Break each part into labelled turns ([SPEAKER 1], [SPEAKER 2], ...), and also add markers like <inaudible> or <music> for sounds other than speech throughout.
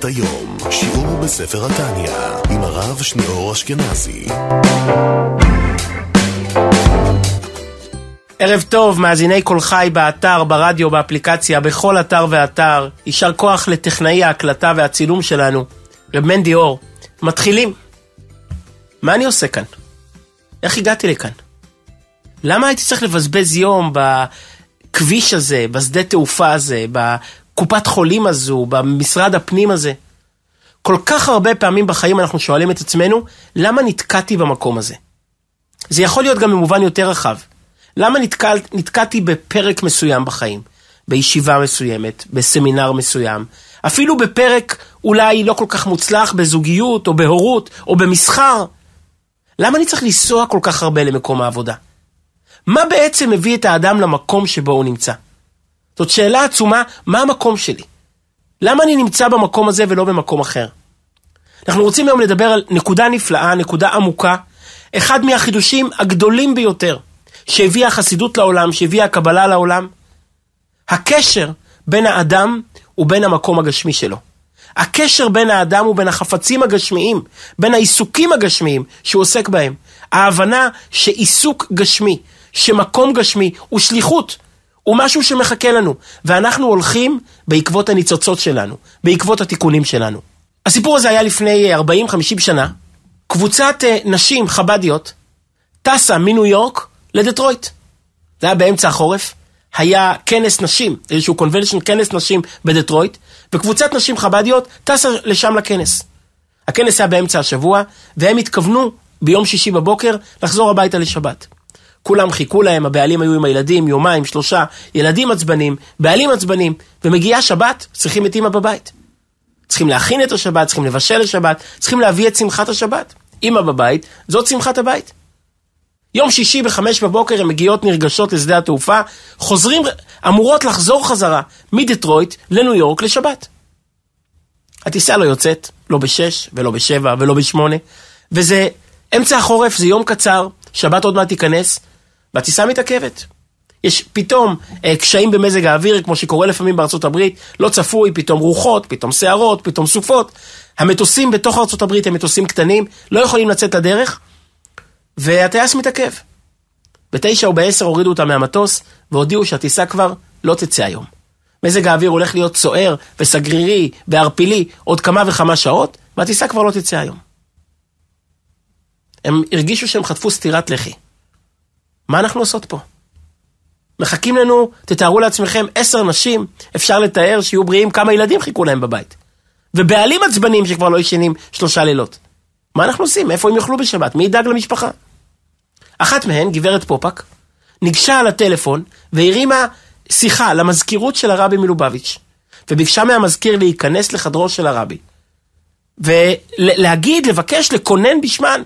[SPEAKER 1] שבת היום, שיעור בספר התניא, עם הרב שניאור אשכנזי.
[SPEAKER 2] ערב טוב, מאזיני קול חי באתר, ברדיו, באפליקציה, בכל אתר ואתר. יישר כוח לטכנאי ההקלטה והצילום שלנו, רב מנדי אור. מתחילים. מה אני עושה כאן? איך הגעתי לכאן? למה הייתי צריך לבזבז יום בכביש הזה, בשדה תעופה הזה, בקופת חולים הזו, במשרד הפנים הזה? כל כך הרבה פעמים בחיים אנחנו שואלים את עצמנו, למה נתקעתי במקום הזה? זה יכול להיות גם במובן יותר רחב. למה נתקע, נתקעתי בפרק מסוים בחיים? בישיבה מסוימת, בסמינר מסוים, אפילו בפרק אולי לא כל כך מוצלח בזוגיות או בהורות או במסחר. למה אני צריך לנסוע כל כך הרבה למקום העבודה? מה בעצם מביא את האדם למקום שבו הוא נמצא? זאת שאלה עצומה, מה המקום שלי? למה אני נמצא במקום הזה ולא במקום אחר? אנחנו רוצים היום לדבר על נקודה נפלאה, נקודה עמוקה, אחד מהחידושים הגדולים ביותר שהביאה החסידות לעולם, שהביאה הקבלה לעולם, הקשר בין האדם ובין המקום הגשמי שלו. הקשר בין האדם ובין החפצים הגשמיים, בין העיסוקים הגשמיים שהוא עוסק בהם. ההבנה שעיסוק גשמי, שמקום גשמי הוא שליחות, הוא משהו שמחכה לנו, ואנחנו הולכים בעקבות הניצוצות שלנו, בעקבות התיקונים שלנו. הסיפור הזה היה לפני 40-50 שנה. קבוצת אה, נשים חבדיות טסה מניו יורק לדטרויט. זה היה באמצע החורף, היה כנס נשים, איזשהו קונבנשן, כנס נשים בדטרויט, וקבוצת נשים חבדיות טסה לשם לכנס. הכנס היה באמצע השבוע, והם התכוונו ביום שישי בבוקר לחזור הביתה לשבת. כולם חיכו להם, הבעלים היו עם הילדים, יומיים, שלושה, ילדים עצבנים, בעלים עצבנים, ומגיעה שבת, צריכים את אימא בבית. צריכים להכין את השבת, צריכים לבשל לשבת, צריכים להביא את שמחת השבת. אימא בבית, זאת שמחת הבית. יום שישי בחמש בבוקר הן מגיעות נרגשות לשדה התעופה, חוזרים, אמורות לחזור חזרה מדטרויט לניו יורק לשבת. הטיסה לא יוצאת, לא בשש ולא בשבע ולא בשמונה, וזה אמצע החורף, זה יום קצר, שבת עוד מעט תיכנס, והטיסה מתעכבת. יש פתאום אה, קשיים במזג האוויר, כמו שקורה לפעמים בארצות הברית, לא צפוי, פתאום רוחות, פתאום שערות, פתאום סופות. המטוסים בתוך ארצות הברית הם מטוסים קטנים, לא יכולים לצאת לדרך, והטייס מתעכב. בתשע או בעשר הורידו אותה מהמטוס, והודיעו שהטיסה כבר לא תצא היום. מזג האוויר הולך להיות סוער וסגרירי וערפילי עוד כמה וכמה שעות, והטיסה כבר לא תצא היום. הם הרגישו שהם חטפו סטירת לחי. מה אנחנו עושות פה? מחכים לנו, תתארו לעצמכם, עשר נשים, אפשר לתאר שיהיו בריאים כמה ילדים חיכו להם בבית. ובעלים עצבנים שכבר לא ישנים שלושה לילות. מה אנחנו עושים? איפה הם יאכלו בשבת? מי ידאג למשפחה? אחת מהן, גברת פופק, ניגשה על הטלפון והרימה שיחה למזכירות של הרבי מלובביץ', וביקשה מהמזכיר להיכנס לחדרו של הרבי, ולהגיד, לבקש, לקונן בשמן.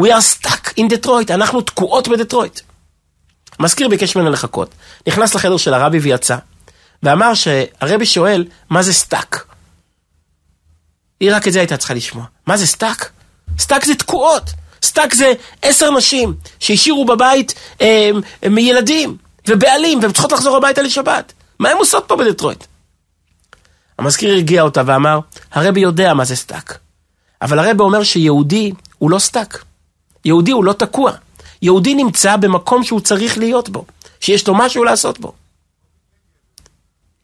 [SPEAKER 2] We are stuck in Detroit, אנחנו תקועות בדטרויט. המזכיר ביקש ממנו לחכות, נכנס לחדר של הרבי ויצא, ואמר שהרבי שואל, מה זה stuck? היא רק את זה הייתה צריכה לשמוע. מה זה stuck? Stuck זה תקועות. Stuck זה עשר נשים שהשאירו בבית אה, אה, מילדים ובעלים והן צריכות לחזור הביתה לשבת. מה הן עושות פה בדטרויט? המזכיר הרגיע אותה ואמר, הרבי יודע מה זה stuck. אבל הרבי אומר שיהודי הוא לא stuck. יהודי הוא לא תקוע. יהודי נמצא במקום שהוא צריך להיות בו, שיש לו משהו לעשות בו.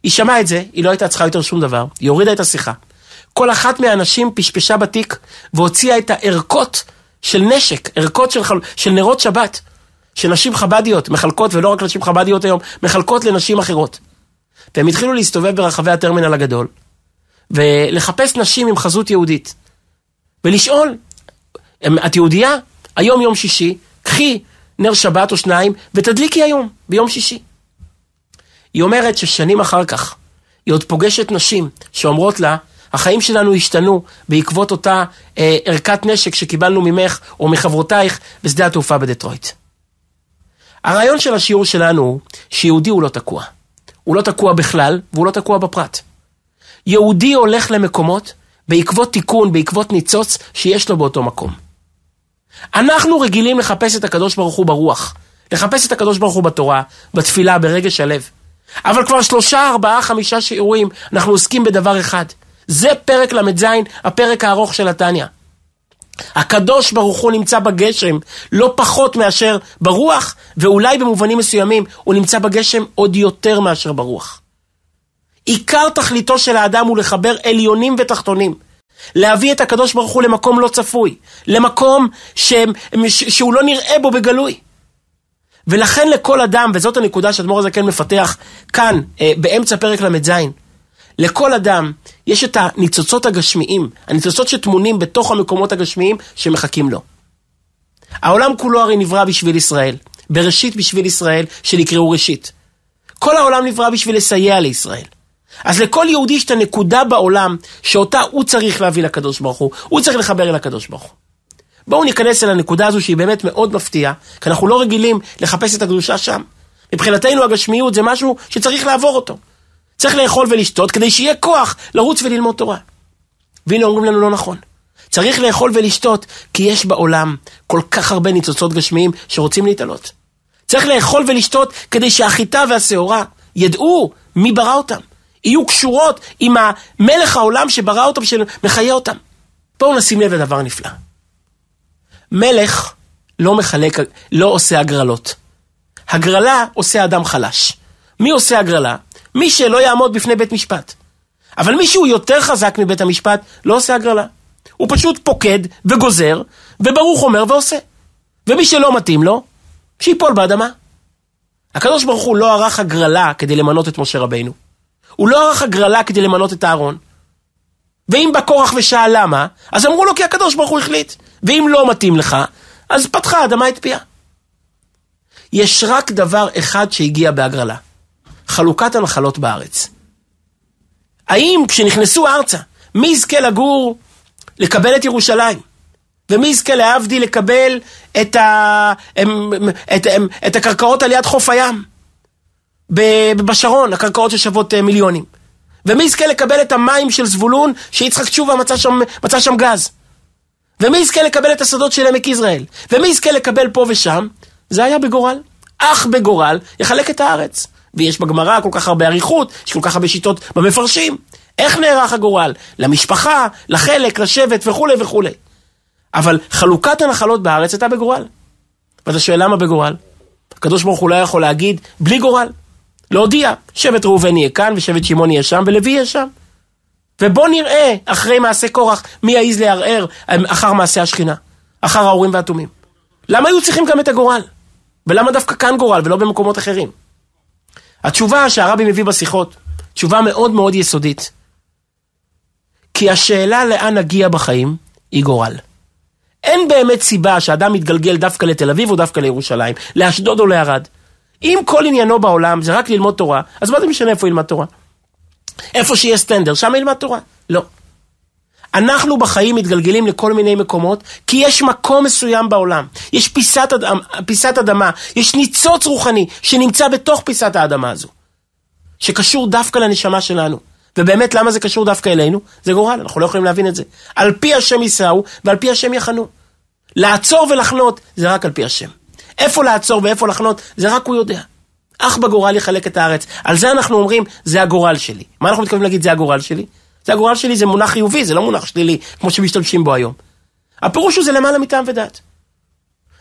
[SPEAKER 2] היא שמעה את זה, היא לא הייתה צריכה יותר שום דבר, היא הורידה את השיחה. כל אחת מהנשים פשפשה בתיק והוציאה את הערכות של נשק, ערכות של, חל... של נרות שבת, שנשים חבדיות מחלקות, ולא רק נשים חבדיות היום, מחלקות לנשים אחרות. והם התחילו להסתובב ברחבי הטרמינל הגדול, ולחפש נשים עם חזות יהודית, ולשאול, את יהודייה? היום יום שישי, קחי נר שבת או שניים ותדליקי היום, ביום שישי. היא אומרת ששנים אחר כך, היא עוד פוגשת נשים שאומרות לה, החיים שלנו השתנו בעקבות אותה אה, ערכת נשק שקיבלנו ממך או מחברותייך בשדה התעופה בדטרויט. הרעיון של השיעור שלנו הוא שיהודי הוא לא תקוע. הוא לא תקוע בכלל והוא לא תקוע בפרט. יהודי הולך למקומות בעקבות תיקון, בעקבות ניצוץ שיש לו באותו מקום. אנחנו רגילים לחפש את הקדוש ברוך הוא ברוח, לחפש את הקדוש ברוך הוא בתורה, בתפילה, ברגש הלב. אבל כבר שלושה, ארבעה, חמישה שיעורים אנחנו עוסקים בדבר אחד. זה פרק ל"ז, הפרק הארוך של התניא. הקדוש ברוך הוא נמצא בגשם לא פחות מאשר ברוח, ואולי במובנים מסוימים הוא נמצא בגשם עוד יותר מאשר ברוח. עיקר תכליתו של האדם הוא לחבר עליונים ותחתונים. להביא את הקדוש ברוך הוא למקום לא צפוי, למקום ש... ש... שהוא לא נראה בו בגלוי. ולכן לכל אדם, וזאת הנקודה שאדמו"ר הזקן מפתח כאן, אה, באמצע פרק ל"ז, לכל אדם יש את הניצוצות הגשמיים, הניצוצות שטמונים בתוך המקומות הגשמיים שמחכים לו. העולם כולו הרי נברא בשביל ישראל, בראשית בשביל ישראל, שנקראו ראשית. כל העולם נברא בשביל לסייע לישראל. אז לכל יהודי יש את הנקודה בעולם שאותה הוא צריך להביא לקדוש ברוך הוא, הוא צריך לחבר אל הקדוש ברוך הוא. בואו ניכנס אל הנקודה הזו שהיא באמת מאוד מפתיעה, כי אנחנו לא רגילים לחפש את הקדושה שם. מבחינתנו הגשמיות זה משהו שצריך לעבור אותו. צריך לאכול ולשתות כדי שיהיה כוח לרוץ וללמוד תורה. והנה אומרים לנו לא נכון. צריך לאכול ולשתות כי יש בעולם כל כך הרבה ניצוצות גשמיים שרוצים להתעלות. צריך לאכול ולשתות כדי שהחיטה והשעורה ידעו מי ברא אותם. יהיו קשורות עם המלך העולם שברא אותם, שמחיה אותם. בואו נשים לב לדבר נפלא. מלך לא מחלק, לא עושה הגרלות. הגרלה עושה אדם חלש. מי עושה הגרלה? מי שלא יעמוד בפני בית משפט. אבל מי שהוא יותר חזק מבית המשפט, לא עושה הגרלה. הוא פשוט פוקד וגוזר, וברוך אומר ועושה. ומי שלא מתאים לו, שיפול באדמה. הקדוש ברוך הוא לא ערך הגרלה כדי למנות את משה רבינו. הוא לא ערך הגרלה כדי למנות את אהרון. ואם בא קורח ושאל למה, אז אמרו לו כי הקדוש ברוך הוא החליט. ואם לא מתאים לך, אז פתחה האדמה את פיה. יש רק דבר אחד שהגיע בהגרלה, חלוקת הנחלות בארץ. האם כשנכנסו ארצה, מי יזכה לגור, לקבל את ירושלים? ומי יזכה להבדיל לקבל את, ה... את, את, את הקרקעות על יד חוף הים? בשרון, הקרקעות ששוות אה, מיליונים. ומי יזכה לקבל את המים של זבולון, שיצחק תשובה מצא שם, מצא שם גז. ומי יזכה לקבל את השדות של עמק יזרעאל? ומי יזכה לקבל פה ושם? זה היה בגורל. אך בגורל יחלק את הארץ. ויש בגמרא כל כך הרבה אריכות, יש כל כך הרבה שיטות במפרשים. איך נערך הגורל? למשפחה, לחלק, לשבט וכולי וכולי. אבל חלוקת הנחלות בארץ הייתה בגורל. ואתה שואל למה בגורל? הקדוש ברוך הוא לא יכול להגיד בלי גורל. להודיע, שבט ראובן יהיה כאן ושבט שמעון יהיה שם ולוי יהיה שם. ובוא נראה אחרי מעשה קורח מי יעז לערער אחר מעשה השכינה, אחר האורים והתומים. למה היו צריכים גם את הגורל? ולמה דווקא כאן גורל ולא במקומות אחרים? התשובה שהרבי מביא בשיחות, תשובה מאוד מאוד יסודית. כי השאלה לאן נגיע בחיים היא גורל. אין באמת סיבה שאדם יתגלגל דווקא לתל אביב או דווקא לירושלים, לאשדוד או לערד. אם כל עניינו בעולם זה רק ללמוד תורה, אז מה זה משנה איפה ילמד תורה? איפה שיהיה סטנדר, שם ילמד תורה. לא. אנחנו בחיים מתגלגלים לכל מיני מקומות, כי יש מקום מסוים בעולם. יש פיסת, אדמה, פיסת אדמה, יש ניצוץ רוחני שנמצא בתוך פיסת האדמה הזו, שקשור דווקא לנשמה שלנו. ובאמת, למה זה קשור דווקא אלינו? זה גורל, אנחנו לא יכולים להבין את זה. על פי השם יישאו ועל פי השם יחנו. לעצור ולחנות זה רק על פי השם. איפה לעצור ואיפה לחנות, זה רק הוא יודע. אך בגורל יחלק את הארץ. על זה אנחנו אומרים, זה הגורל שלי. מה אנחנו מתכוונים להגיד, זה הגורל שלי? זה הגורל שלי, זה מונח חיובי, זה לא מונח שלילי, כמו שמשתמשים בו היום. הפירוש הוא זה למעלה מטעם ודעת.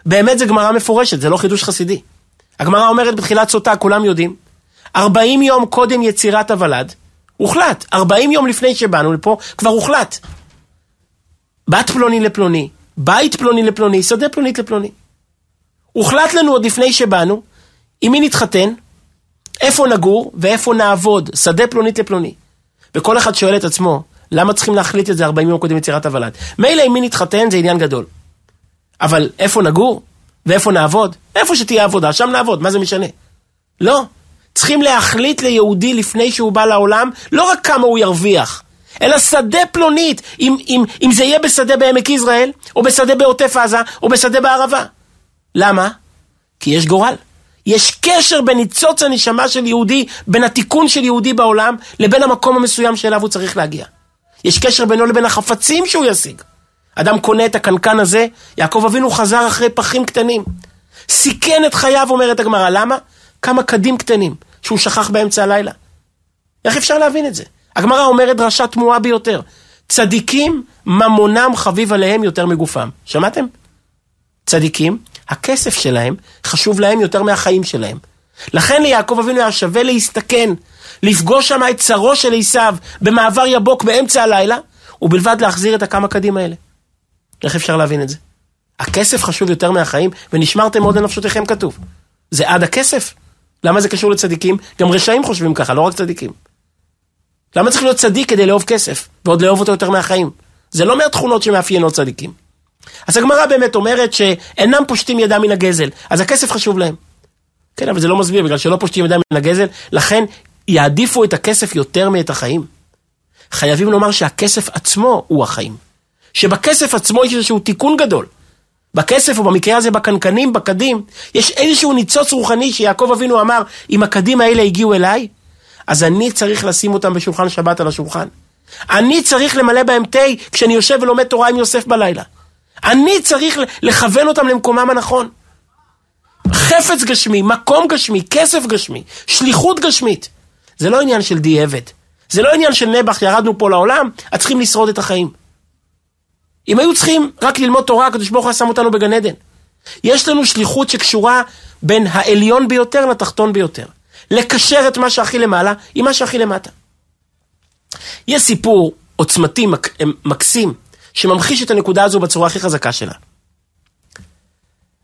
[SPEAKER 2] באמת זה גמרא מפורשת, זה לא חידוש חסידי. הגמרא אומרת בתחילת סוטה, כולם יודעים, 40 יום קודם יצירת הוולד, הוחלט. 40 יום לפני שבאנו לפה, כבר הוחלט. בת פלוני לפלוני, בית פלוני לפלוני, שדה פלונית לפלוני. הוחלט לנו עוד לפני שבאנו, עם מי נתחתן, איפה נגור ואיפה נעבוד, שדה פלונית לפלוני. וכל אחד שואל את עצמו, למה צריכים להחליט את זה 40 יום קודם יצירת הוולד? מילא עם מי נתחתן זה עניין גדול. אבל איפה נגור ואיפה נעבוד? איפה שתהיה עבודה, שם נעבוד, מה זה משנה? לא. צריכים להחליט ליהודי לפני שהוא בא לעולם, לא רק כמה הוא ירוויח, אלא שדה פלונית, אם, אם, אם זה יהיה בשדה בעמק יזרעאל, או בשדה בעוטף עזה, או בשדה בערבה. למה? כי יש גורל. יש קשר בין ניצוץ הנשמה של יהודי, בין התיקון של יהודי בעולם, לבין המקום המסוים שאליו הוא צריך להגיע. יש קשר בינו לבין החפצים שהוא ישיג. אדם קונה את הקנקן הזה, יעקב אבינו חזר אחרי פחים קטנים. סיכן את חייו, אומרת הגמרא. למה? כמה קדים קטנים, שהוא שכח באמצע הלילה. איך אפשר להבין את זה? הגמרא אומרת דרשה תמוהה ביותר. צדיקים, ממונם חביב עליהם יותר מגופם. שמעתם? צדיקים, הכסף שלהם חשוב להם יותר מהחיים שלהם. לכן ליעקב אבינו היה שווה להסתכן, לפגוש שם את צרו של עשיו במעבר יבוק באמצע הלילה, ובלבד להחזיר את הכמה קדים האלה. איך אפשר להבין את זה? הכסף חשוב יותר מהחיים, ונשמרתם מאוד לנפשותיכם כתוב. זה עד הכסף? למה זה קשור לצדיקים? גם רשעים חושבים ככה, לא רק צדיקים. למה צריך להיות צדיק כדי לאהוב כסף, ועוד לאהוב אותו יותר מהחיים? זה לא מהתכונות שמאפיינות צדיקים. אז הגמרא באמת אומרת שאינם פושטים ידם מן הגזל, אז הכסף חשוב להם. כן, אבל זה לא מסביר, בגלל שלא פושטים ידם מן הגזל, לכן יעדיפו את הכסף יותר מאת החיים. חייבים לומר שהכסף עצמו הוא החיים. שבכסף עצמו יש איזשהו תיקון גדול. בכסף, או במקרה הזה בקנקנים, בקדים, יש איזשהו ניצוץ רוחני שיעקב אבינו אמר, אם הקדים האלה הגיעו אליי, אז אני צריך לשים אותם בשולחן שבת על השולחן. אני צריך למלא בהם תה כשאני יושב ולומד תורה עם יוסף בלילה. אני צריך לכוון אותם למקומם הנכון. חפץ גשמי, מקום גשמי, כסף גשמי, שליחות גשמית. זה לא עניין של די עבד. זה לא עניין של נעבך, ירדנו פה לעולם, אז צריכים לשרוד את החיים. אם היו צריכים רק ללמוד תורה, הקדוש ברוך הוא שם אותנו בגן עדן. יש לנו שליחות שקשורה בין העליון ביותר לתחתון ביותר. לקשר את מה שהכי למעלה עם מה שהכי למטה. יש סיפור עוצמתי, מק, מקסים, שממחיש את הנקודה הזו בצורה הכי חזקה שלה.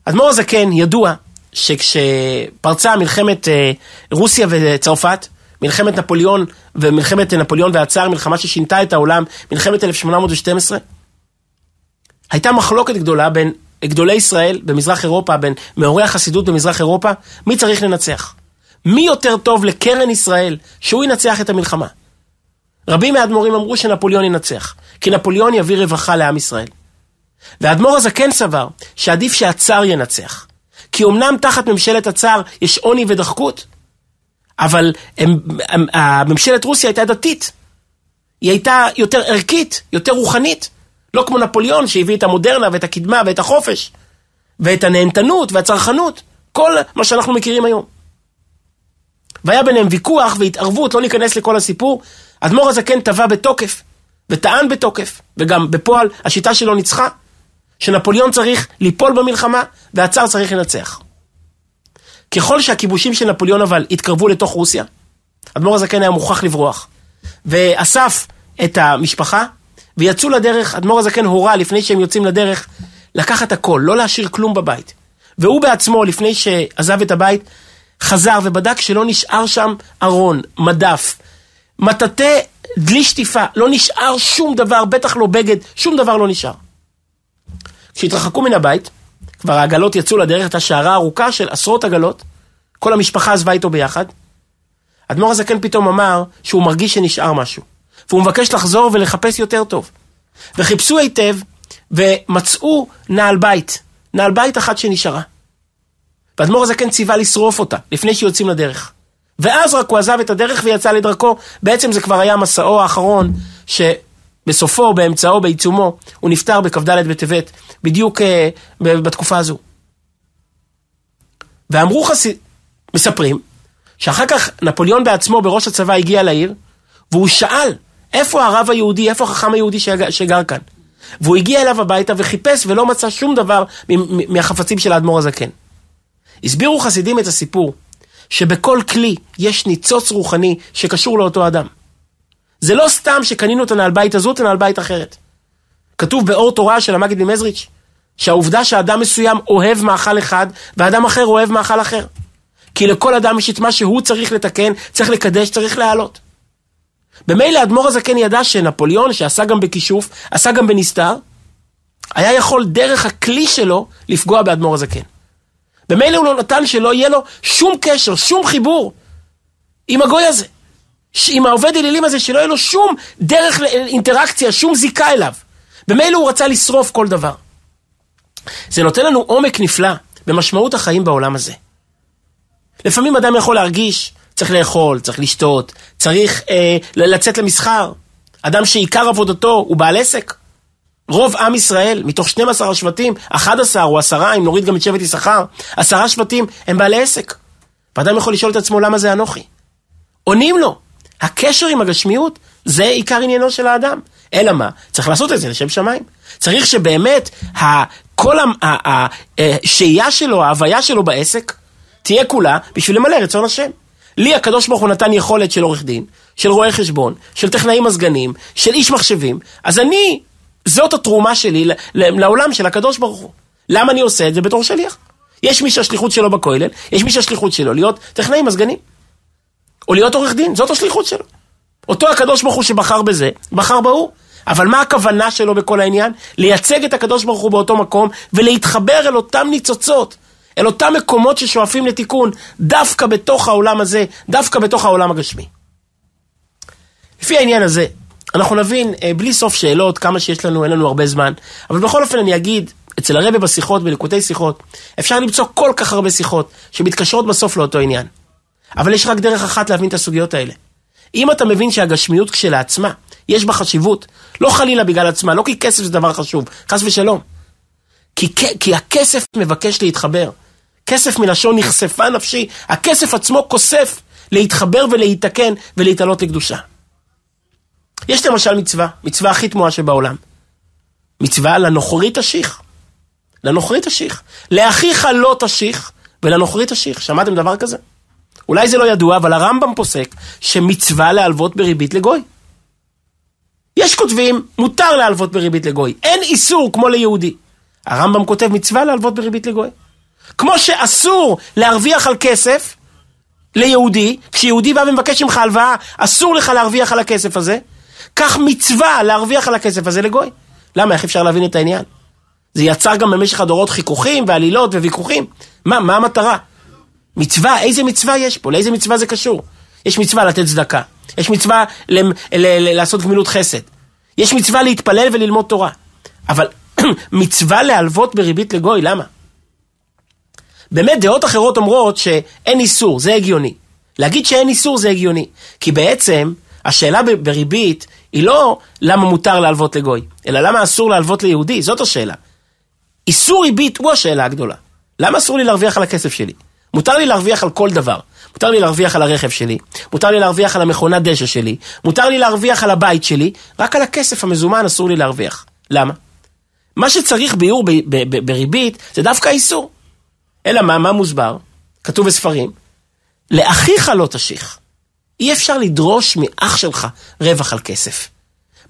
[SPEAKER 2] אדמו"ר הזקן ידוע שכשפרצה מלחמת אה, רוסיה וצרפת, מלחמת נפוליאון ומלחמת נפוליאון והצאר, מלחמה ששינתה את העולם, מלחמת 1812, הייתה מחלוקת גדולה בין גדולי ישראל במזרח אירופה, בין מאורי החסידות במזרח אירופה, מי צריך לנצח. מי יותר טוב לקרן ישראל שהוא ינצח את המלחמה? רבים מהאדמו"רים אמרו שנפוליאון ינצח, כי נפוליאון יביא רווחה לעם ישראל. והאדמו"ר הזה כן סבר שעדיף שהצאר ינצח. כי אמנם תחת ממשלת הצאר יש עוני ודחקות, אבל הם, הם, הממשלת רוסיה הייתה דתית. היא הייתה יותר ערכית, יותר רוחנית. לא כמו נפוליאון שהביא את המודרנה ואת הקדמה ואת החופש ואת הנהנתנות והצרכנות, כל מה שאנחנו מכירים היום. והיה ביניהם ויכוח והתערבות, לא ניכנס לכל הסיפור. אדמו"ר הזקן טבע בתוקף, וטען בתוקף, וגם בפועל השיטה שלו ניצחה, שנפוליאון צריך ליפול במלחמה והצאר צריך לנצח. ככל שהכיבושים של נפוליאון אבל התקרבו לתוך רוסיה, אדמו"ר הזקן היה מוכרח לברוח, ואסף את המשפחה, ויצאו לדרך, אדמו"ר הזקן הורה לפני שהם יוצאים לדרך, לקחת הכל, לא להשאיר כלום בבית. והוא בעצמו, לפני שעזב את הבית, חזר ובדק שלא נשאר שם ארון, מדף, מטאטא, דלי שטיפה, לא נשאר שום דבר, בטח לא בגד, שום דבר לא נשאר. כשהתרחקו מן הבית, כבר העגלות יצאו לדרך, הייתה שיירה ארוכה של עשרות עגלות, כל המשפחה עזבה איתו ביחד. אדמו"ר הזקן פתאום אמר שהוא מרגיש שנשאר משהו, והוא מבקש לחזור ולחפש יותר טוב. וחיפשו היטב, ומצאו נעל בית, נעל בית אחת שנשארה. ואדמו"ר הזקן ציווה לשרוף אותה, לפני שיוצאים לדרך. ואז רק הוא עזב את הדרך ויצא לדרכו. בעצם זה כבר היה מסעו האחרון, שבסופו, באמצעו, בעיצומו, הוא נפטר בכ"ד בטבת, בדיוק uh, בתקופה הזו. ואמרו חסיד... מספרים, שאחר כך נפוליאון בעצמו בראש הצבא הגיע לעיר, והוא שאל, איפה הרב היהודי, איפה החכם היהודי שגר, שגר כאן? והוא הגיע אליו הביתה וחיפש ולא מצא שום דבר מהחפצים של האדמו"ר הזקן. הסבירו חסידים את הסיפור, שבכל כלי יש ניצוץ רוחני שקשור לאותו אדם. זה לא סתם שקנינו את הנעל בית הזו, את הנעל בית אחרת. כתוב באור תורה של המגיד ממזריץ', שהעובדה שאדם מסוים אוהב מאכל אחד, ואדם אחר אוהב מאכל אחר. כי לכל אדם יש את מה שהוא צריך לתקן, צריך לקדש, צריך להעלות. במילא האדמו"ר הזקן ידע שנפוליאון, שעשה גם בכישוף, עשה גם בנסתר, היה יכול דרך הכלי שלו לפגוע באדמו"ר הזקן. במילא הוא לא נתן שלא יהיה לו שום קשר, שום חיבור עם הגוי הזה. עם העובד אלילים הזה, שלא יהיה לו שום דרך אינטראקציה, שום זיקה אליו. במילא הוא רצה לשרוף כל דבר. זה נותן לנו עומק נפלא במשמעות החיים בעולם הזה. לפעמים אדם יכול להרגיש, צריך לאכול, צריך לשתות, צריך אה, לצאת למסחר. אדם שעיקר עבודתו הוא בעל עסק. רוב עם ישראל, מתוך 12 השבטים, 11 או 10, אם נוריד גם את שבט יששכר, 10 שבטים הם בעלי עסק. ואדם יכול לשאול את עצמו למה זה אנוכי. עונים לו, הקשר עם הגשמיות זה עיקר עניינו של האדם. אלא מה? צריך לעשות את זה לשם שמיים. צריך שבאמת כל השהייה שלו, ההוויה שלו בעסק, תהיה כולה בשביל למלא רצון השם. לי הקדוש ברוך הוא נתן יכולת של עורך דין, של רואה חשבון, של טכנאים מזגנים, של איש מחשבים, אז אני, זאת התרומה שלי לעולם של הקדוש ברוך הוא. למה אני עושה את זה בתור שליח? יש מי שהשליחות שלו בכולל, יש מי שהשליחות שלו להיות טכנאי מזגנים. או להיות עורך דין, זאת השליחות שלו. אותו הקדוש ברוך הוא שבחר בזה, בחר בהוא. אבל מה הכוונה שלו בכל העניין? לייצג את הקדוש ברוך הוא באותו מקום ולהתחבר אל אותם ניצוצות, אל אותם מקומות ששואפים לתיקון, דווקא בתוך העולם הזה, דווקא בתוך העולם הגשמי. לפי העניין הזה, אנחנו נבין אה, בלי סוף שאלות, כמה שיש לנו, אין לנו הרבה זמן, אבל בכל אופן אני אגיד, אצל הרבי בשיחות, בליקוטי שיחות, אפשר למצוא כל כך הרבה שיחות שמתקשרות בסוף לאותו עניין. אבל יש רק דרך אחת להבין את הסוגיות האלה. אם אתה מבין שהגשמיות כשלעצמה, יש בה חשיבות, לא חלילה בגלל עצמה, לא כי כסף זה דבר חשוב, חס ושלום. כי, כי הכסף מבקש להתחבר. כסף מלשון נחשפה נפשי, הכסף עצמו כוסף להתחבר ולהיתקן ולהתעלות לקדושה. יש למשל מצווה, מצווה הכי תמוהה שבעולם. מצווה לנוכרי תשיך. לנוכרי תשיך. לאחיך לא תשיך ולנוכרי תשיך. שמעתם דבר כזה? אולי זה לא ידוע, אבל הרמב"ם פוסק שמצווה להלוות בריבית לגוי. יש כותבים, מותר להלוות בריבית לגוי. אין איסור כמו ליהודי. הרמב"ם כותב מצווה להלוות בריבית לגוי. כמו שאסור להרוויח על כסף ליהודי, כשיהודי בא ומבקש ממך הלוואה, אסור לך להרוויח על הכסף הזה, כך מצווה להרוויח על הכסף הזה לגוי. למה? איך אפשר להבין את העניין? זה יצר גם במשך הדורות חיכוכים ועלילות וויכוחים. מה, מה המטרה? מצווה, איזה מצווה יש פה? לאיזה מצווה זה קשור? יש מצווה לתת צדקה. יש מצווה ל- ל- ל- לעשות גמילות חסד. יש מצווה להתפלל וללמוד תורה. אבל <clears throat> מצווה להלוות בריבית לגוי, למה? באמת דעות אחרות אומרות שאין איסור, זה הגיוני. להגיד שאין איסור זה הגיוני. כי בעצם השאלה בריבית היא לא למה מותר להלוות לגוי, אלא למה אסור להלוות ליהודי, זאת השאלה. איסור ריבית הוא השאלה הגדולה. למה אסור לי להרוויח על הכסף שלי? מותר לי להרוויח על כל דבר. מותר לי להרוויח על הרכב שלי, מותר לי להרוויח על המכונת דשא שלי, מותר לי להרוויח על הבית שלי, רק על הכסף המזומן אסור לי להרוויח. למה? מה שצריך ביור בריבית זה דווקא איסור. אלא מה, מה מוסבר? כתוב בספרים, לאחיך לא תשיך. אי אפשר לדרוש מאח שלך רווח על כסף.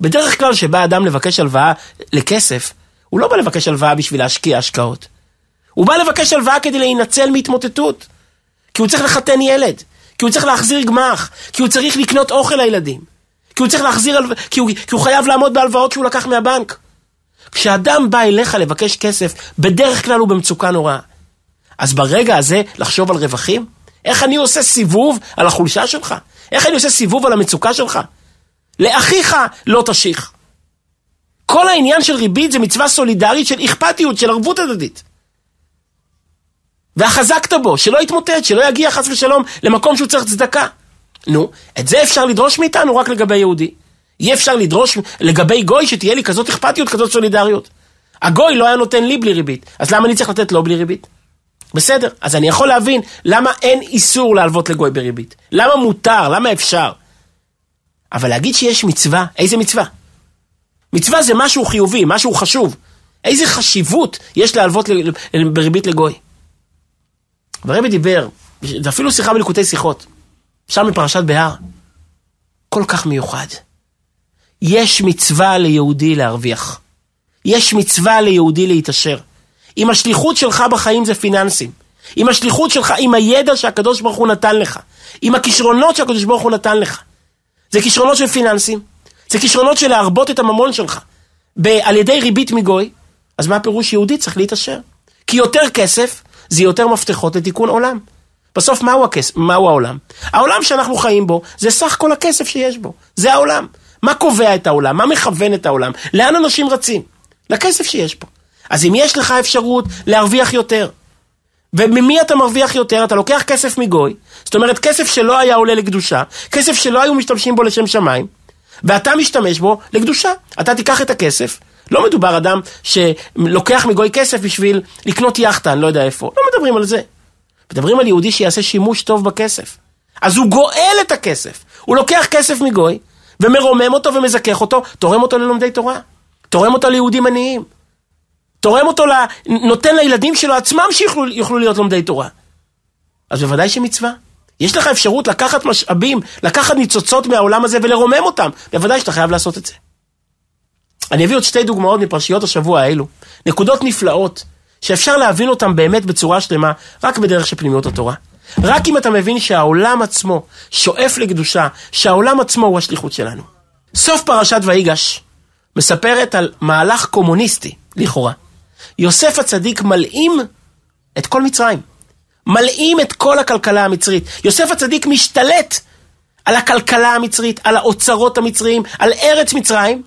[SPEAKER 2] בדרך כלל שבא אדם לבקש הלוואה לכסף, הוא לא בא לבקש הלוואה בשביל להשקיע השקעות. הוא בא לבקש הלוואה כדי להינצל מהתמוטטות. כי הוא צריך לחתן ילד, כי הוא צריך להחזיר גמח, כי הוא צריך לקנות אוכל לילדים, כי הוא צריך להחזיר, כי הוא, כי הוא חייב לעמוד בהלוואות שהוא לקח מהבנק. כשאדם בא אליך לבקש כסף, בדרך כלל הוא במצוקה נוראה. אז ברגע הזה לחשוב על רווחים? איך אני עושה סיבוב על החולשה שלך? איך אני עושה סיבוב על המצוקה שלך? לאחיך לא תשיך. כל העניין של ריבית זה מצווה סולידרית של אכפתיות, של ערבות הדדית. והחזקת בו, שלא יתמוטט, שלא יגיע חס ושלום למקום שהוא צריך צדקה. נו, את זה אפשר לדרוש מאיתנו רק לגבי יהודי. אי אפשר לדרוש לגבי גוי שתהיה לי כזאת אכפתיות, כזאת סולידריות. הגוי לא היה נותן לי בלי ריבית, אז למה אני צריך לתת לו בלי ריבית? בסדר, אז אני יכול להבין למה אין איסור להלוות לגוי בריבית. למה מותר, למה אפשר. אבל להגיד שיש מצווה, איזה מצווה? מצווה זה משהו חיובי, משהו חשוב. איזה חשיבות יש להלוות בריבית לגוי. והרבי דיבר, זה אפילו שיחה בליקוטי שיחות, שם בפרשת בהר, כל כך מיוחד. יש מצווה ליהודי להרוויח. יש מצווה ליהודי להתעשר. אם השליחות שלך בחיים זה פיננסים, אם השליחות שלך, עם הידע שהקדוש ברוך הוא נתן לך, עם הכישרונות שהקדוש ברוך הוא נתן לך, זה כישרונות של פיננסים, זה כישרונות של להרבות את הממון שלך ב- על ידי ריבית מגוי, אז מה הפירוש יהודי צריך להתעשר? כי יותר כסף זה יותר מפתחות לתיקון עולם. בסוף מהו, הכס... מהו העולם? העולם שאנחנו חיים בו זה סך כל הכסף שיש בו, זה העולם. מה קובע את העולם? מה מכוון את העולם? לאן אנשים רצים? לכסף שיש פה. אז אם יש לך אפשרות להרוויח יותר, וממי אתה מרוויח יותר? אתה לוקח כסף מגוי, זאת אומרת כסף שלא היה עולה לקדושה, כסף שלא היו משתמשים בו לשם שמיים, ואתה משתמש בו לקדושה. אתה תיקח את הכסף, לא מדובר אדם שלוקח מגוי כסף בשביל לקנות יאכטה, אני לא יודע איפה, לא מדברים על זה. מדברים על יהודי שיעשה שימוש טוב בכסף. אז הוא גואל את הכסף. הוא לוקח כסף מגוי, ומרומם אותו ומזכך אותו, תורם אותו ללומדי תורה. תורם אותו ליהודים עניים. תורם אותו. נותן לילדים שלו עצמם שיוכלו להיות לומדי תורה. אז בוודאי שמצווה. יש לך אפשרות לקחת משאבים, לקחת ניצוצות מהעולם הזה ולרומם אותם. בוודאי שאתה חייב לעשות את זה. אני אביא עוד שתי דוגמאות מפרשיות השבוע האלו. נקודות נפלאות, שאפשר להבין אותן באמת בצורה שלמה, רק בדרך של פנימיות התורה. רק אם אתה מבין שהעולם עצמו שואף לקדושה, שהעולם עצמו הוא השליחות שלנו. סוף פרשת ויגש מספרת על מהלך קומוניסטי, לכאורה. יוסף הצדיק מלאים את כל מצרים. מלאים את כל הכלכלה המצרית. יוסף הצדיק משתלט על הכלכלה המצרית, על האוצרות המצריים, על ארץ מצרים,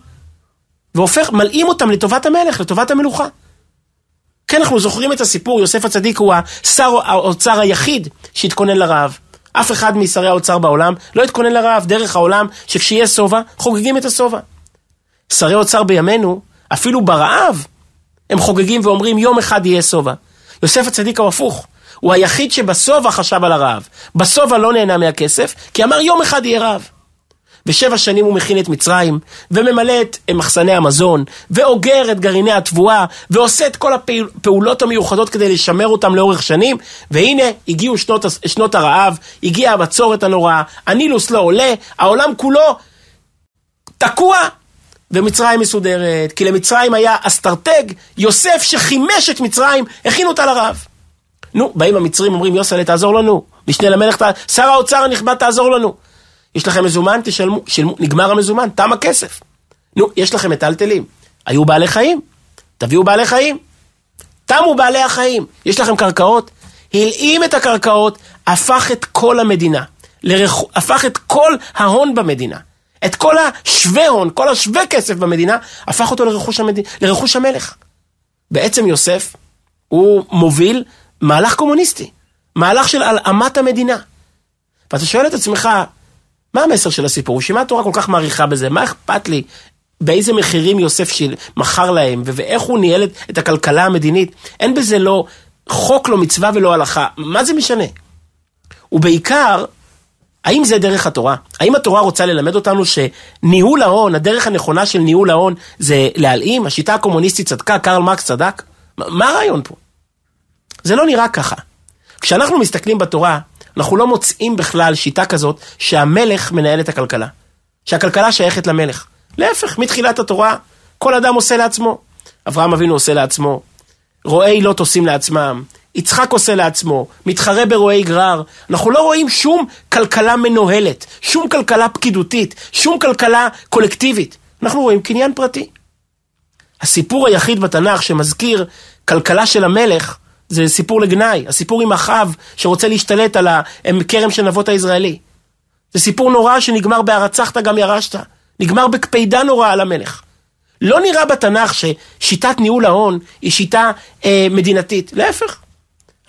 [SPEAKER 2] והופך, מלאים אותם לטובת המלך, לטובת המלוכה. כן, אנחנו זוכרים את הסיפור, יוסף הצדיק הוא השר האוצר היחיד שהתכונן לרעב. אף אחד משרי האוצר בעולם לא התכונן לרעב, דרך העולם שכשיהיה שובע, חוגגים את השובע. שרי אוצר בימינו, אפילו ברעב, הם חוגגים ואומרים יום אחד יהיה שובע. יוסף הצדיק הוא הפוך, הוא היחיד שבשובע חשב על הרעב. בשובע לא נהנה מהכסף, כי אמר יום אחד יהיה רעב. ושבע שנים הוא מכין את מצרים, וממלא את מחסני המזון, ואוגר את גרעיני התבואה, ועושה את כל הפעולות המיוחדות כדי לשמר אותם לאורך שנים, והנה הגיעו שנות, שנות הרעב, הגיעה הבצורת הנוראה, הנילוס לא עולה, העולם כולו תקוע, ומצרים מסודרת, כי למצרים היה אסטרטג, יוסף שחימש את מצרים, הכין אותה לרעב. נו, באים המצרים, אומרים, יוסלה, תעזור לנו. משנה למלך, שר האוצר הנכבד, תעזור לנו. יש לכם מזומן, תשלמו, שילמו, נגמר המזומן, תם הכסף. נו, יש לכם מטלטלים. היו בעלי חיים, תביאו בעלי חיים. תמו בעלי החיים. יש לכם קרקעות? הלאים את הקרקעות, הפך את כל המדינה. לרח... הפך את כל ההון במדינה. את כל השווה הון, כל השווה כסף במדינה, הפך אותו לרכוש, המד... לרכוש המלך. בעצם יוסף, הוא מוביל מהלך קומוניסטי. מהלך של הלאמת המדינה. ואתה שואל את עצמך, מה המסר של הסיפור? בשביל מה התורה כל כך מעריכה בזה? מה אכפת לי? באיזה מחירים יוסף מכר להם, ואיך הוא ניהל את הכלכלה המדינית? אין בזה לא חוק, לא מצווה ולא הלכה. מה זה משנה? ובעיקר, האם זה דרך התורה? האם התורה רוצה ללמד אותנו שניהול ההון, הדרך הנכונה של ניהול ההון זה להלאים? השיטה הקומוניסטית צדקה, קרל מרקס צדק? מה הרעיון פה? זה לא נראה ככה. כשאנחנו מסתכלים בתורה, אנחנו לא מוצאים בכלל שיטה כזאת שהמלך מנהל את הכלכלה. שהכלכלה שייכת למלך. להפך, מתחילת התורה, כל אדם עושה לעצמו. אברהם אבינו עושה לעצמו, רועי לוט עושים לעצמם, יצחק עושה לעצמו, מתחרה ברועי גרר. אנחנו לא רואים שום כלכלה מנוהלת, שום כלכלה פקידותית, שום כלכלה קולקטיבית. אנחנו רואים קניין פרטי. הסיפור היחיד בתנ"ך שמזכיר כלכלה של המלך זה סיפור לגנאי, הסיפור עם אחאב שרוצה להשתלט על הכרם של נבות הישראלי. זה סיפור נורא שנגמר בהרצחת גם ירשת. נגמר בקפידה נוראה על המלך. לא נראה בתנ"ך ששיטת ניהול ההון היא שיטה אה, מדינתית, להפך.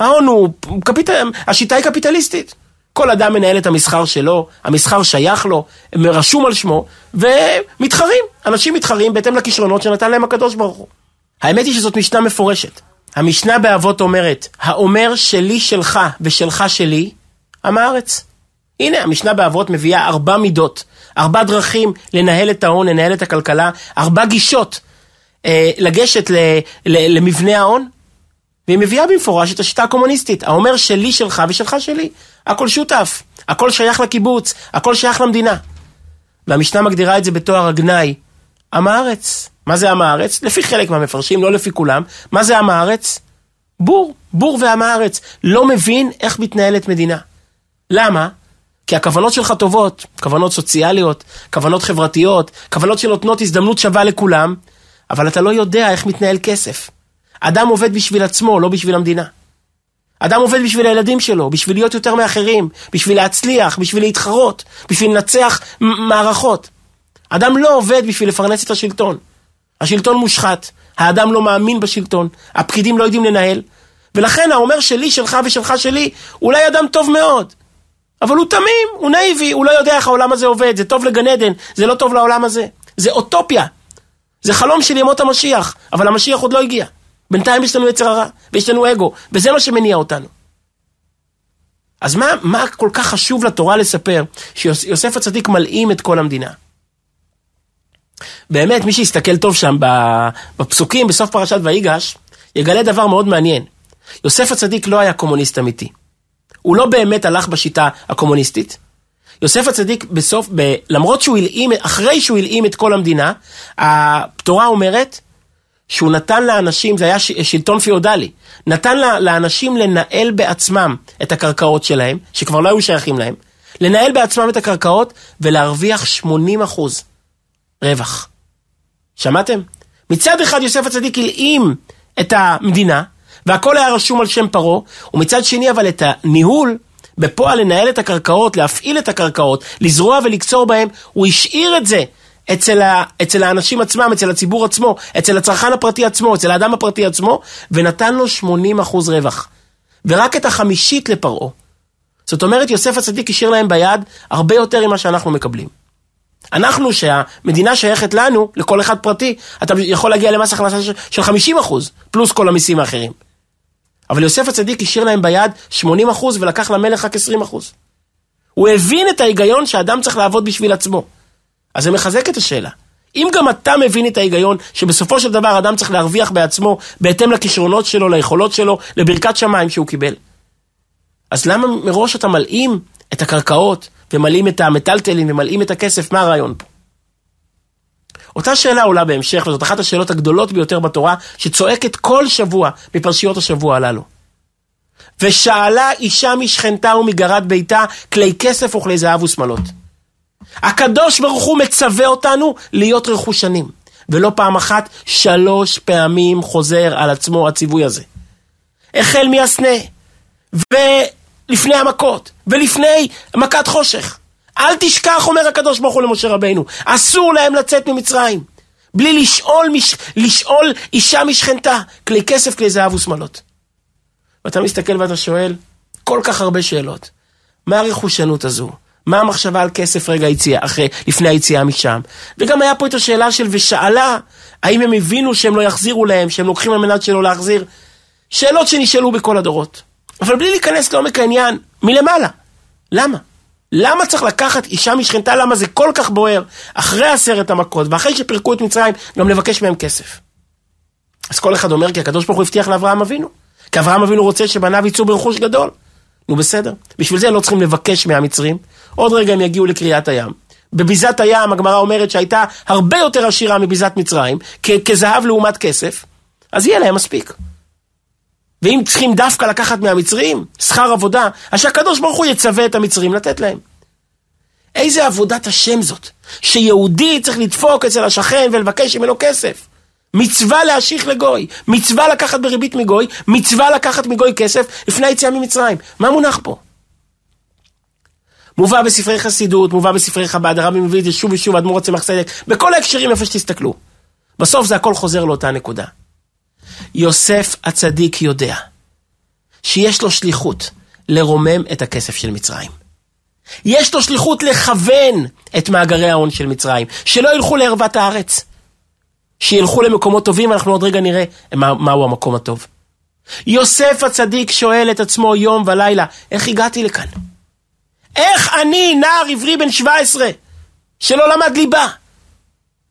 [SPEAKER 2] ההון הוא, קפיט... השיטה היא קפיטליסטית. כל אדם מנהל את המסחר שלו, המסחר שייך לו, רשום על שמו, ומתחרים. אנשים מתחרים בהתאם לכישרונות שנתן להם הקדוש ברוך הוא. האמת היא שזאת משנה מפורשת. המשנה באבות אומרת, האומר שלי שלך ושלך שלי, עם הארץ. הנה, המשנה באבות מביאה ארבע מידות, ארבע דרכים לנהל את ההון, לנהל את הכלכלה, ארבע גישות אה, לגשת ל, ל, למבנה ההון, והיא מביאה במפורש את השיטה הקומוניסטית, האומר שלי שלך ושלך שלי, הכל שותף, הכל שייך לקיבוץ, הכל שייך למדינה. והמשנה מגדירה את זה בתואר הגנאי, עם הארץ. מה זה עם הארץ? לפי חלק מהמפרשים, לא לפי כולם. מה זה עם הארץ? בור, בור ועם הארץ. לא מבין איך מתנהלת מדינה. למה? כי הכוונות שלך טובות, כוונות סוציאליות, כוונות חברתיות, כוונות שנותנות הזדמנות שווה לכולם, אבל אתה לא יודע איך מתנהל כסף. אדם עובד בשביל עצמו, לא בשביל המדינה. אדם עובד בשביל הילדים שלו, בשביל להיות יותר מאחרים, בשביל להצליח, בשביל להתחרות, בשביל לנצח מערכות. אדם לא עובד בשביל לפרנס את השלטון. השלטון מושחת, האדם לא מאמין בשלטון, הפקידים לא יודעים לנהל, ולכן האומר שלי, שלך ושלך שלי, אולי אדם טוב מאוד, אבל הוא תמים, הוא נאיבי, הוא לא יודע איך העולם הזה עובד, זה טוב לגן עדן, זה לא טוב לעולם הזה, זה אוטופיה, זה חלום של ימות המשיח, אבל המשיח עוד לא הגיע. בינתיים יש לנו יצר הרע, ויש לנו אגו, וזה מה שמניע אותנו. אז מה, מה כל כך חשוב לתורה לספר שיוסף הצדיק מלאים את כל המדינה? באמת, מי שיסתכל טוב שם בפסוקים, בסוף פרשת ויגש, יגלה דבר מאוד מעניין. יוסף הצדיק לא היה קומוניסט אמיתי. הוא לא באמת הלך בשיטה הקומוניסטית. יוסף הצדיק בסוף, ב, למרות שהוא הלאים, אחרי שהוא הלאים את כל המדינה, התורה אומרת שהוא נתן לאנשים, זה היה שלטון פיאודלי, נתן לאנשים לנהל בעצמם את הקרקעות שלהם, שכבר לא היו שייכים להם, לנהל בעצמם את הקרקעות ולהרוויח 80 אחוז רווח. שמעתם? מצד אחד יוסף הצדיק הלאים את המדינה, והכל היה רשום על שם פרעה, ומצד שני אבל את הניהול, בפועל לנהל את הקרקעות, להפעיל את הקרקעות, לזרוע ולקצור בהם, הוא השאיר את זה אצל, ה, אצל האנשים עצמם, אצל הציבור עצמו, אצל הצרכן הפרטי עצמו, אצל האדם הפרטי עצמו, ונתן לו 80% רווח. ורק את החמישית לפרעה. זאת אומרת, יוסף הצדיק השאיר להם ביד הרבה יותר ממה שאנחנו מקבלים. אנחנו, שהמדינה שייכת לנו, לכל אחד פרטי, אתה יכול להגיע למס הכנסה של 50 פלוס כל המיסים האחרים. אבל יוסף הצדיק השאיר להם ביד 80 ולקח למלך רק 20 הוא הבין את ההיגיון שאדם צריך לעבוד בשביל עצמו. אז זה מחזק את השאלה. אם גם אתה מבין את ההיגיון שבסופו של דבר אדם צריך להרוויח בעצמו בהתאם לכישרונות שלו, ליכולות שלו, לברכת שמיים שהוא קיבל. אז למה מראש אתה מלאים את הקרקעות ומלאים את המטלטלים ומלאים את הכסף? מה הרעיון פה? אותה שאלה עולה בהמשך, וזאת אחת השאלות הגדולות ביותר בתורה, שצועקת כל שבוע מפרשיות השבוע הללו. ושאלה אישה משכנתה ומגרת ביתה כלי כסף וכלי זהב ושמלות. הקדוש ברוך הוא מצווה אותנו להיות רכושנים. ולא פעם אחת, שלוש פעמים חוזר על עצמו הציווי הזה. החל מהסנה, ולפני המכות, ולפני מכת חושך. אל תשכח, אומר הקדוש ברוך הוא למשה רבינו, אסור להם לצאת ממצרים. בלי לשאול, מש... לשאול אישה משכנתה, כלי כסף, כלי זהב ושמלות. ואתה מסתכל ואתה שואל, כל כך הרבה שאלות. מה הרכושנות הזו? מה המחשבה על כסף רגע היציאה, אחרי, לפני היציאה משם? וגם היה פה את השאלה של ושאלה, האם הם הבינו שהם לא יחזירו להם, שהם לוקחים על מנת שלא להחזיר? שאלות שנשאלו בכל הדורות. אבל בלי להיכנס לעומק העניין, מלמעלה. למה? למה צריך לקחת אישה משכנתה? למה זה כל כך בוער אחרי עשרת המכות ואחרי שפירקו את מצרים גם לבקש מהם כסף? אז כל אחד אומר כי הקדוש ברוך הוא הבטיח לאברהם אבינו. כי אברהם אבינו רוצה שבניו יצאו ברכוש גדול. נו בסדר, בשביל זה לא צריכים לבקש מהמצרים. עוד רגע הם יגיעו לקריאת הים. בביזת הים הגמרא אומרת שהייתה הרבה יותר עשירה מביזת מצרים, כזהב לעומת כסף, אז יהיה להם מספיק. ואם צריכים דווקא לקחת מהמצרים, שכר עבודה, אז שהקדוש ברוך הוא יצווה את המצרים לתת להם. איזה עבודת השם זאת, שיהודי צריך לדפוק אצל השכן ולבקש ממנו כסף. מצווה להשיך לגוי, מצווה לקחת בריבית מגוי, מצווה לקחת מגוי כסף לפני היציאה ממצרים. מה מונח פה? מובא בספרי חסידות, מובא בספרי חב"ד, הרבי מביא את זה שוב ושוב, אדמו"ר הצמח צדק, בכל ההקשרים איפה שתסתכלו. בסוף זה הכל חוזר לאותה נקודה. יוסף הצדיק יודע שיש לו שליחות לרומם את הכסף של מצרים. יש לו שליחות לכוון את מאגרי ההון של מצרים, שלא ילכו לערוות הארץ. שילכו למקומות טובים, אנחנו עוד רגע נראה מה, מהו המקום הטוב. יוסף הצדיק שואל את עצמו יום ולילה, איך הגעתי לכאן? איך אני, נער עברי בן 17, שלא למד ליבה,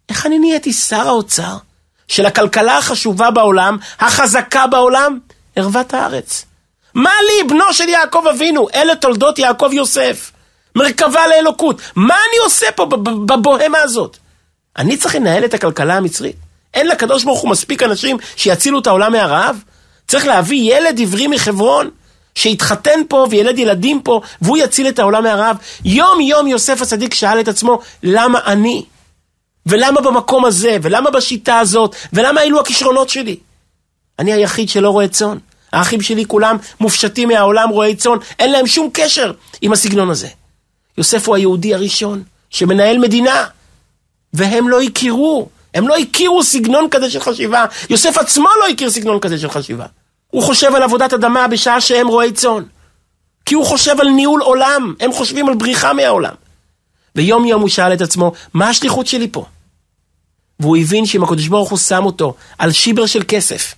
[SPEAKER 2] איך אני נהייתי שר האוצר של הכלכלה החשובה בעולם, החזקה בעולם, ערוות הארץ? מה לי, בנו של יעקב אבינו? אלה תולדות יעקב יוסף. מרכבה לאלוקות. מה אני עושה פה בבוהמה הזאת? אני צריך לנהל את הכלכלה המצרית? אין לקדוש ברוך הוא מספיק אנשים שיצילו את העולם מהרעב? צריך להביא ילד עברי מחברון? שיתחתן פה וילד ילדים פה, והוא יציל את העולם מהרעב. יום יום יוסף הצדיק שאל את עצמו, למה אני? ולמה במקום הזה? ולמה בשיטה הזאת? ולמה אלו הכישרונות שלי? אני היחיד שלא רואה צאן. האחים שלי כולם מופשטים מהעולם רועי צאן, אין להם שום קשר עם הסגנון הזה. יוסף הוא היהודי הראשון שמנהל מדינה, והם לא הכירו, הם לא הכירו סגנון כזה של חשיבה. יוסף עצמו לא הכיר סגנון כזה של חשיבה. הוא חושב על עבודת אדמה בשעה שהם רועי צאן. כי הוא חושב על ניהול עולם, הם חושבים על בריחה מהעולם. ויום יום הוא שאל את עצמו, מה השליחות שלי פה? והוא הבין שאם הקדוש ברוך הוא שם אותו על שיבר של כסף,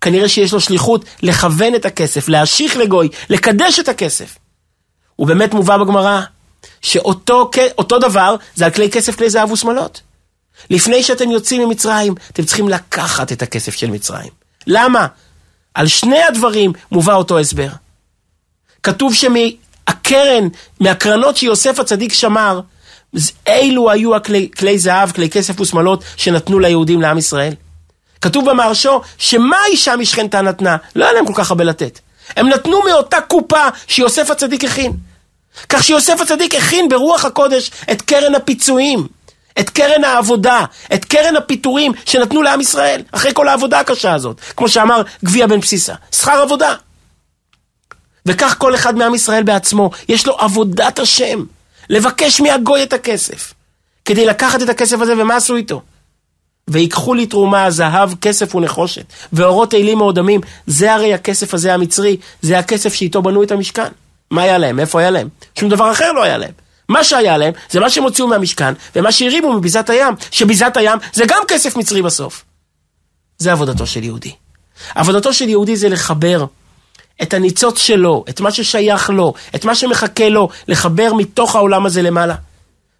[SPEAKER 2] כנראה שיש לו שליחות לכוון את הכסף, להשיך לגוי, לקדש את הכסף. הוא באמת מובא בגמרא שאותו דבר זה על כלי כסף, כלי זהב ושמלות. לפני שאתם יוצאים ממצרים, אתם צריכים לקחת את הכסף של מצרים. למה? על שני הדברים מובא אותו הסבר. כתוב שמהקרן, מהקרנות שיוסף הצדיק שמר, אילו היו הכלי, כלי זהב, כלי כסף ושמאלות שנתנו ליהודים לעם ישראל. כתוב במהרשו שמה אישה משכנתה נתנה? לא היה להם כל כך הרבה לתת. הם נתנו מאותה קופה שיוסף הצדיק הכין. כך שיוסף הצדיק הכין ברוח הקודש את קרן הפיצויים, את קרן העבודה, את קרן הפיטורים שנתנו לעם ישראל, אחרי כל העבודה הקשה הזאת, כמו שאמר גביע בן בסיסה, שכר עבודה. וכך כל אחד מעם ישראל בעצמו, יש לו עבודת השם, לבקש מהגוי את הכסף, כדי לקחת את הכסף הזה, ומה עשו איתו? ויקחו לי תרומה, זהב, כסף ונחושת, ואורות אלים מאודמים, זה הרי הכסף הזה המצרי, זה הכסף שאיתו בנו את המשכן. מה היה להם? איפה היה להם? שום דבר אחר לא היה להם. מה שהיה להם, זה מה שהם הוציאו מהמשכן, ומה שהרימו מביזת הים, שביזת הים זה גם כסף מצרי בסוף. זה עבודתו של יהודי. עבודתו של יהודי זה לחבר את הניצוץ שלו, את מה ששייך לו, את מה שמחכה לו, לחבר מתוך העולם הזה למעלה.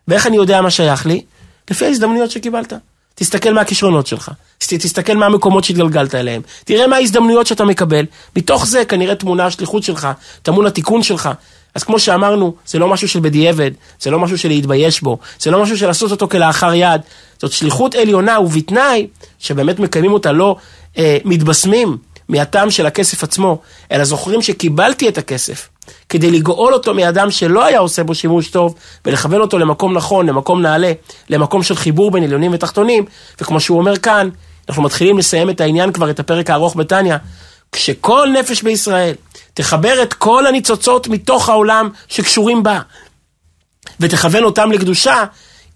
[SPEAKER 2] ואיך אני יודע מה שייך לי? לפי ההזדמנויות שקיבלת. תסתכל מה הכישרונות שלך, תסתכל מה המקומות שהתגלגלת אליהם, תראה מה ההזדמנויות שאתה מקבל, מתוך זה כנראה תמונה השליחות שלך, טמון התיקון שלך. אז כמו שאמרנו, זה לא משהו של בדיעבד, זה לא משהו של להתבייש בו, זה לא משהו של לעשות אותו כלאחר יד, זאת שליחות עליונה ובתנאי שבאמת מקיימים אותה לא אה, מתבשמים מהטעם של הכסף עצמו, אלא זוכרים שקיבלתי את הכסף. כדי לגאול אותו מאדם שלא היה עושה בו שימוש טוב, ולכוון אותו למקום נכון, למקום נעלה, למקום של חיבור בין עליונים ותחתונים, וכמו שהוא אומר כאן, אנחנו מתחילים לסיים את העניין כבר, את הפרק הארוך בתניא, כשכל נפש בישראל תחבר את כל הניצוצות מתוך העולם שקשורים בה, ותכוון אותם לקדושה,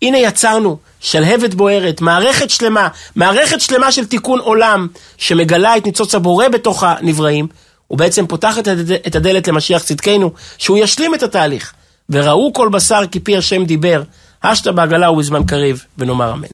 [SPEAKER 2] הנה יצרנו שלהבת בוערת, מערכת שלמה, מערכת שלמה של תיקון עולם, שמגלה את ניצוץ הבורא בתוך הנבראים, ובעצם פותחת את הדלת למשיח צדקנו, שהוא ישלים את התהליך. וראו כל בשר כי פי השם דיבר, השתא בעגלה ובזמן קריב, ונאמר אמן.